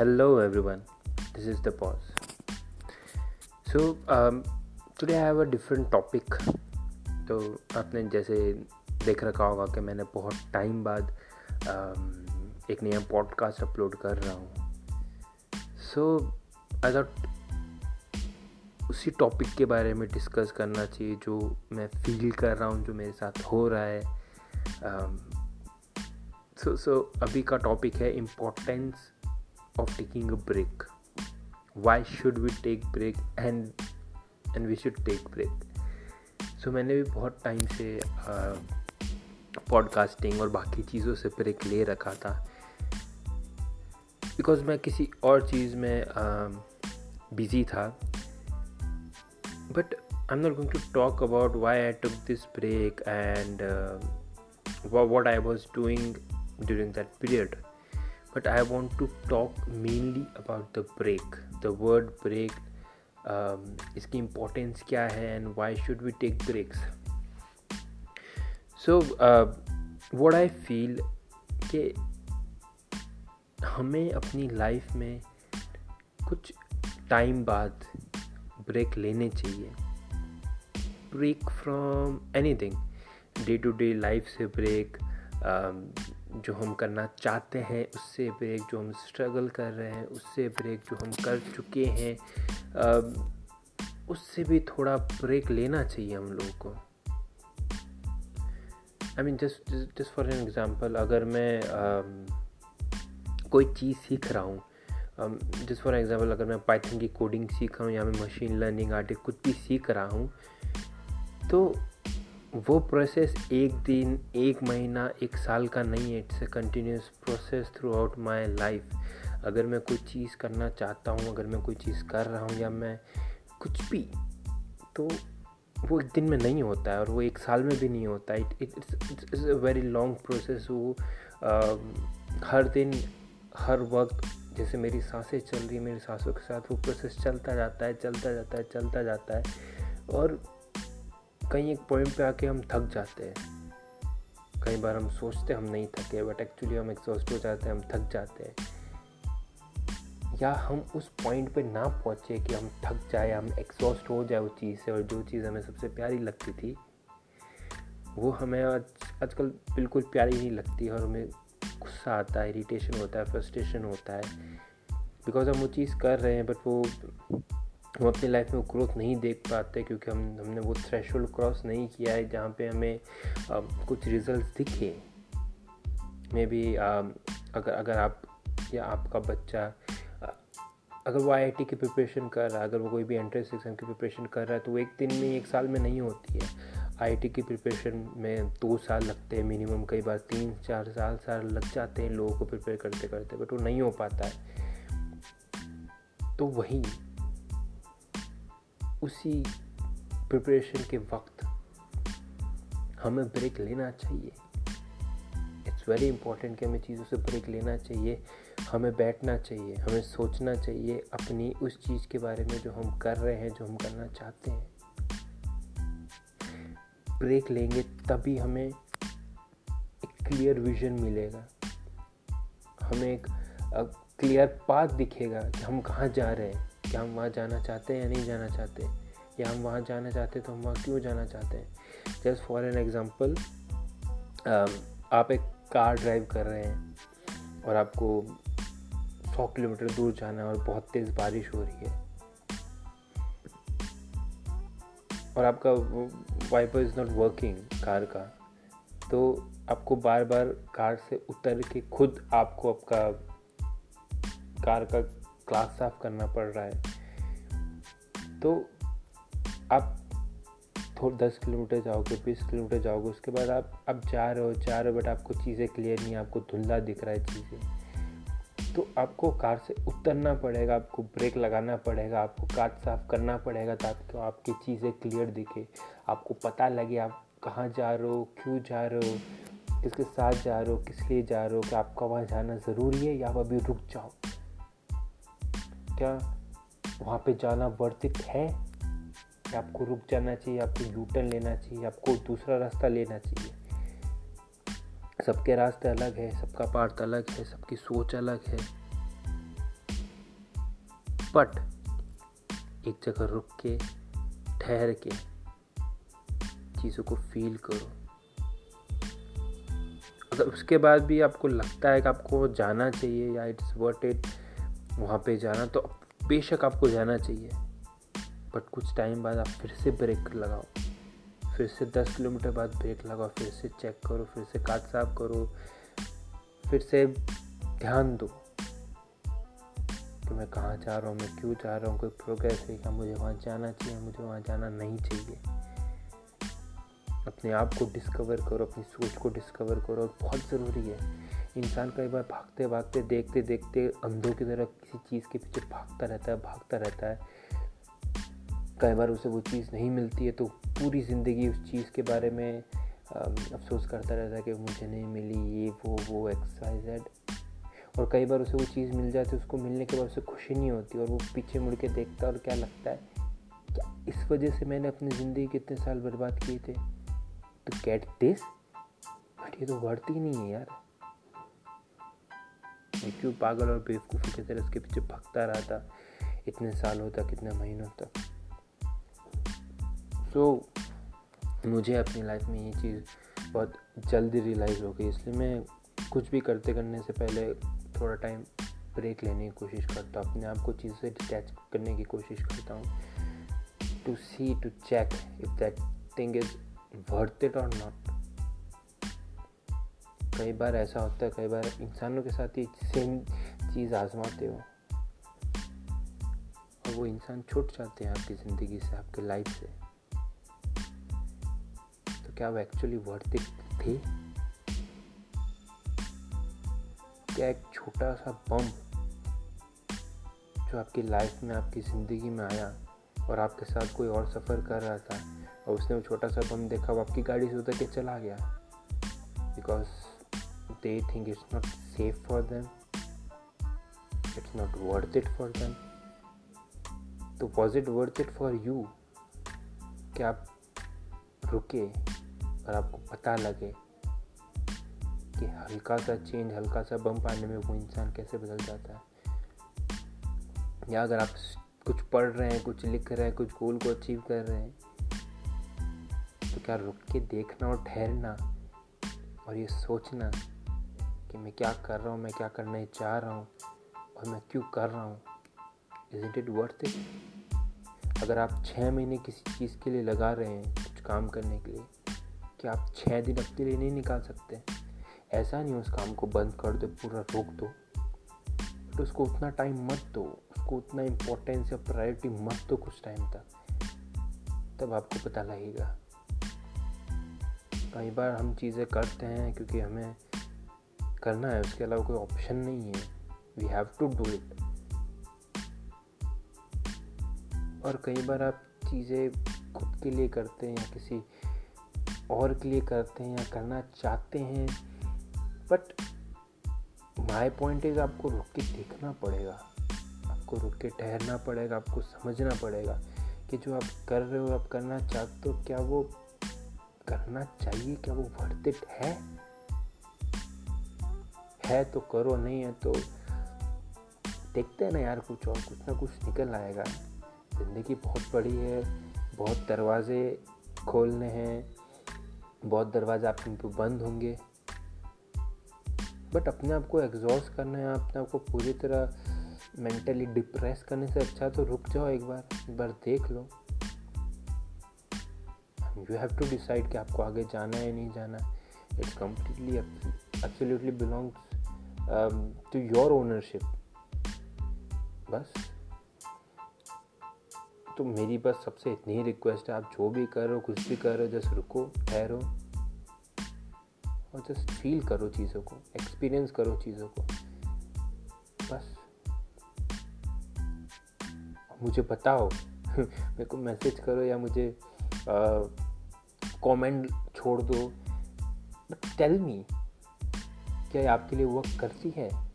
Hello everyone, this is the pause. So um, today I have a different topic. तो आपने जैसे देख रखा होगा कि मैंने बहुत टाइम बाद um, एक नया पॉडकास्ट अपलोड कर रहा हूँ सो आई थॉट उसी टॉपिक के बारे में डिस्कस करना चाहिए जो मैं फील कर रहा हूँ जो मेरे साथ हो रहा है सो um, सो so, अभी का टॉपिक है importance of taking a break. Why should we take break and and we should take break? So, मैंने भी बहुत टाइम से पॉडकास्टिंग और बाकी चीज़ों से ब्रेक ले रखा था। बिकॉज़ मैं किसी और चीज़ में बिज़ी था। But I am not going to talk about why I took this break and what I was doing during that period but I want to talk mainly about the break. The word break, um, इसकी importance क्या है and why should we take breaks? So uh, what I feel कि हमें अपनी life में कुछ time बाद break लेने चाहिए break from anything day to day life से ब्रेक जो हम करना चाहते हैं, उससे ब्रेक जो हम स्ट्रगल कर रहे हैं, उससे ब्रेक जो हम कर चुके हैं उससे भी थोड़ा ब्रेक लेना चाहिए हम लोगों को। I mean just just for an example अगर मैं कोई चीज़ सीख रहा हूँ जस्ट फॉर एग्ज़ाम्पल अगर मैं पाइथन की कोडिंग सीख रहा हूँ या मैं मशीन लर्निंग आर्टिक कुछ भी सीख रहा हूँ तो वो प्रोसेस एक दिन, एक महीना, एक साल का नहीं है. It's a continuous process throughout my life अगर मैं कोई चीज़ करना चाहता हूँ, अगर मैं कोई चीज़ कर रहा हूँ या मैं कुछ भी तो वो एक दिन में नहीं होता है और वो एक साल में भी नहीं होता है. It it's a very long process वो हर दिन, हर वक्त, जैसे मेरी साँसें चल रही है, मेरी सांसों के साथ वो प्रोसेस चलता जाता है, चलता जाता है, चलता जाता है. और कहीं एक पॉइंट पे आके हम थक जाते हैं। कई बार हम सोचते हम नहीं थके बट एक्चुअली हम एग्जॉस्ट हो जाते हैं, हम थक जाते हैं। या हम उस पॉइंट पे ना पहुँचे कि हम थक जाए, हम एग्जॉस्ट हो जाए उस चीज़ से और जो चीज़ हमें सबसे प्यारी लगती थी, वो हमें आज, आजकल बिल्कुल प्यारी नहीं लगती और हमें गुस्सा आता है इरीटेशन होता है फ्रस्ट्रेशन होता है। बिकॉज़ हम वो चीज़ कर रहे हैं बट वो हम अपनी लाइफ में ग्रोथ नहीं देख पाते क्योंकि हम हमने वो थ्रेश क्रॉस नहीं किया है जहाँ पे हमें आ, कुछ रिज़ल्ट दिखे। मे बी अगर अगर आप या आपका बच्चा अगर वो आईआईटी की प्रिपरेशन कर रहा है अगर वो कोई भी एंट्रेंस एग्ज़ाम की प्रिपरेशन कर रहा है तो वो एक दिन में एक साल में नहीं होती है। आईआईटी की प्रिपरेशन में दो साल लगते हैं मिनिमम कई बार तीन चार साल साल लग जाते हैं लोगों को प्रिपेयर करते करते बट वो नहीं हो पाता है। तो वही उसी प्रिपरेशन के वक्त हमें ब्रेक लेना चाहिए। इट्स वेरी इंपॉर्टेंट कि हमें चीज़ों से ब्रेक लेना चाहिए, हमें बैठना चाहिए, हमें सोचना चाहिए अपनी उस चीज़ के बारे में जो हम कर रहे हैं, जो हम करना चाहते हैं। ब्रेक लेंगे तभी हमें एक क्लियर विजन मिलेगा। हमें एक क्लियर पाथ दिखेगा कि हम कहाँ जा रहे हैं। क्या हम वहाँ जाना चाहते हैं या नहीं जाना चाहते, या हम वहाँ जाना चाहते हैं तो हम वहाँ क्यों जाना चाहते हैं? जस्ट फॉर एन एग्ज़ाम्पल आप एक कार ड्राइव कर रहे हैं और आपको सौ किलोमीटर दूर जाना है और बहुत तेज़ बारिश हो रही है। और आपका wiper is not working car का तो आपको बार बार कार से उतर के खुद आपको आपका कार का क्लास साफ़ करना पड़ रहा है। तो आप थोड़ा दस किलोमीटर जाओगे, बीस किलोमीटर जाओगे, उसके बाद आप अब जा रहे हो, जा रहे हो बट आपको चीज़ें क्लियर नहीं है, आपको धुंधला दिख रहा है चीज़ें। तो आपको कार से उतरना पड़ेगा, आपको ब्रेक लगाना पड़ेगा, आपको कार साफ़ करना पड़ेगा ताकि आपकी चीज़ें क्लियर दिखे। आपको पता लगे आप कहाँ जा रहे हो, क्यों जा रहे हो, किसके साथ जा रहे हो, किस लिए जा रहे हो, कि आपका वहाँ जाना ज़रूरी है या आप अभी रुक जाओ। क्या वहाँ पे जाना इट है? या आपको रुक जाना चाहिए आपको यू टर्न लेना चाहिए आपको दूसरा रास्ता लेना चाहिए? सबके रास्ते अलग है, सबका पार्थ अलग है, सबकी सोच अलग है। बट एक जगह रुक के, ठहर के चीज़ों को फील करो। अगर उसके बाद भी आपको लगता है कि आपको जाना चाहिए, या इट्स वर्थ इट वहाँ पे जाना तो बेशक आपको जाना चाहिए। बट कुछ टाइम बाद आप फिर से ब्रेक लगाओ। फिर से दस किलोमीटर बाद ब्रेक लगाओ, फिर से चेक करो, फिर से काट साफ़ करो, फिर से ध्यान दो कि मैं कहाँ जा रहा हूँ, मैं क्यों जा रहा हूँ, कोई प्रोग्रेस है क्या? मुझे वहाँ जाना चाहिए, मुझे वहाँ जाना नहीं चाहिए। अपने आप को डिस्कवर करो, अपनी सोच को डिस्कवर करो, और बहुत ज़रूरी है इंसान कई बार भागते भागते देखते देखते अंधों की तरह किसी चीज़ के पीछे भागता रहता है, भागता रहता है। कई बार उसे वो चीज़ नहीं मिलती है तो पूरी ज़िंदगी उस चीज़ के बारे में अफसोस करता रहता है कि मुझे नहीं मिली ये, वो वो, एक्स, वाई, जेड। और कई बार उसे वो चीज़ मिल जाती है, उसको मिलने के बाद उसे खुशी नहीं होती और वो पीछे मुड़ के देखता और क्या लगता है, क्या इस वजह से मैंने अपनी ज़िंदगी कितने साल बर्बाद किए थे? तो गेट दिस? बट ये तो बढ़ती ही नहीं है यार। मैं क्यों पागल और बेवकूफ़ी की तरह उसके पीछे भगता रहा था? इतने सालों तक इतने महीनों तक। सो so, मुझे अपनी लाइफ में ये चीज़ बहुत जल्दी रियलाइज़ हो गई इसलिए मैं कुछ भी करते करने से पहले थोड़ा टाइम ब्रेक लेने की कोशिश करता हूँ। अपने आप को चीज़ से डिटैच करने की कोशिश करता हूँ। To see to check if that thing is worth it और नॉट कई बार ऐसा होता है, कई बार इंसानों के साथ ही सेम चीज़ आजमाते हो। और वो इंसान छूट जाते हैं आपकी ज़िंदगी से, आपके लाइफ से। तो क्या वो एक्चुअली वर्थ इट थे? क्या एक छोटा सा बम जो आपकी लाइफ में, आपकी ज़िंदगी में आया और आपके साथ कोई और सफ़र कर रहा था और उसने वो छोटा सा बम देखा, वो आपकी गाड़ी से उतर के चला गया? Because they think it's not safe for them it's not worth it for them तो was it worth it for you कि आप रुके और आपको पता लगे कि हल्का सा चेंज हल्का सा बम पाने में वो इंसान कैसे बदल जाता है? या अगर आप कुछ पढ़ रहे हैं, कुछ लिख रहे हैं, कुछ गोल को अचीव कर रहे हैं तो क्या रुक के देखना और ठहरना और ये सोचना कि मैं क्या कर रहा हूँ, मैं क्या करना चाह रहा हूँ और मैं क्यों कर रहा हूँ। इज़ इट वर्थ इट अगर आप छः महीने किसी चीज़ के लिए लगा रहे हैं, कुछ काम करने के लिए क्या आप छः दिन अपने लिए नहीं निकाल सकते, ऐसा नहीं उस काम को बंद कर दो, पूरा रोक दो। बट उसको उतना टाइम मत दो, उसको उतना इम्पोर्टेंस या प्रायोरिटी मत दो कुछ टाइम तक। तब आपको पता लगेगा। कई बार हम चीज़ें करते हैं क्योंकि हमें करना है, उसके अलावा कोई ऑप्शन नहीं है। We have to do it और कई बार आप चीज़ें खुद के लिए करते हैं या किसी और के लिए करते हैं या करना चाहते हैं बट माई पॉइंट इज़ आपको रुक के देखना पड़ेगा। आपको रुक के ठहरना पड़ेगा, आपको समझना पड़ेगा कि जो आप कर रहे हो, आप करना चाहते हो, क्या वो करना चाहिए, क्या वो वर्थ इट है? है तो करो, नहीं है तो देखते हैं ना यार कुछ और, कुछ ना कुछ निकल आएगा। ज़िंदगी बहुत बड़ी है, बहुत दरवाजे खोलने हैं, बहुत दरवाजे आपके बंद होंगे। बट अपने आप को एग्जॉस्ट करना है, अपने आप को पूरी तरह मेंटली डिप्रेस करने से अच्छा तो रुक जाओ एक बार एक बार देख लो। यू हैव टू डिसाइड कि आपको आगे जाना है या नहीं जाना। It's completely absolutely belongs to your ownership बस। तो मेरी बस सबसे इतनी ही रिक्वेस्ट है, आप जो भी कर रहे हो, कुछ भी कर रहे हो, जस्ट रुको, ठहरो। और जस्ट फील करो चीज़ों को एक्सपीरियंस करो चीज़ों को। बस। मुझे बताओ मेरे को मैसेज करो या मुझे कमेंट छोड़ दो। बट टेल मी क्या ये आपके लिए वर्क करती है?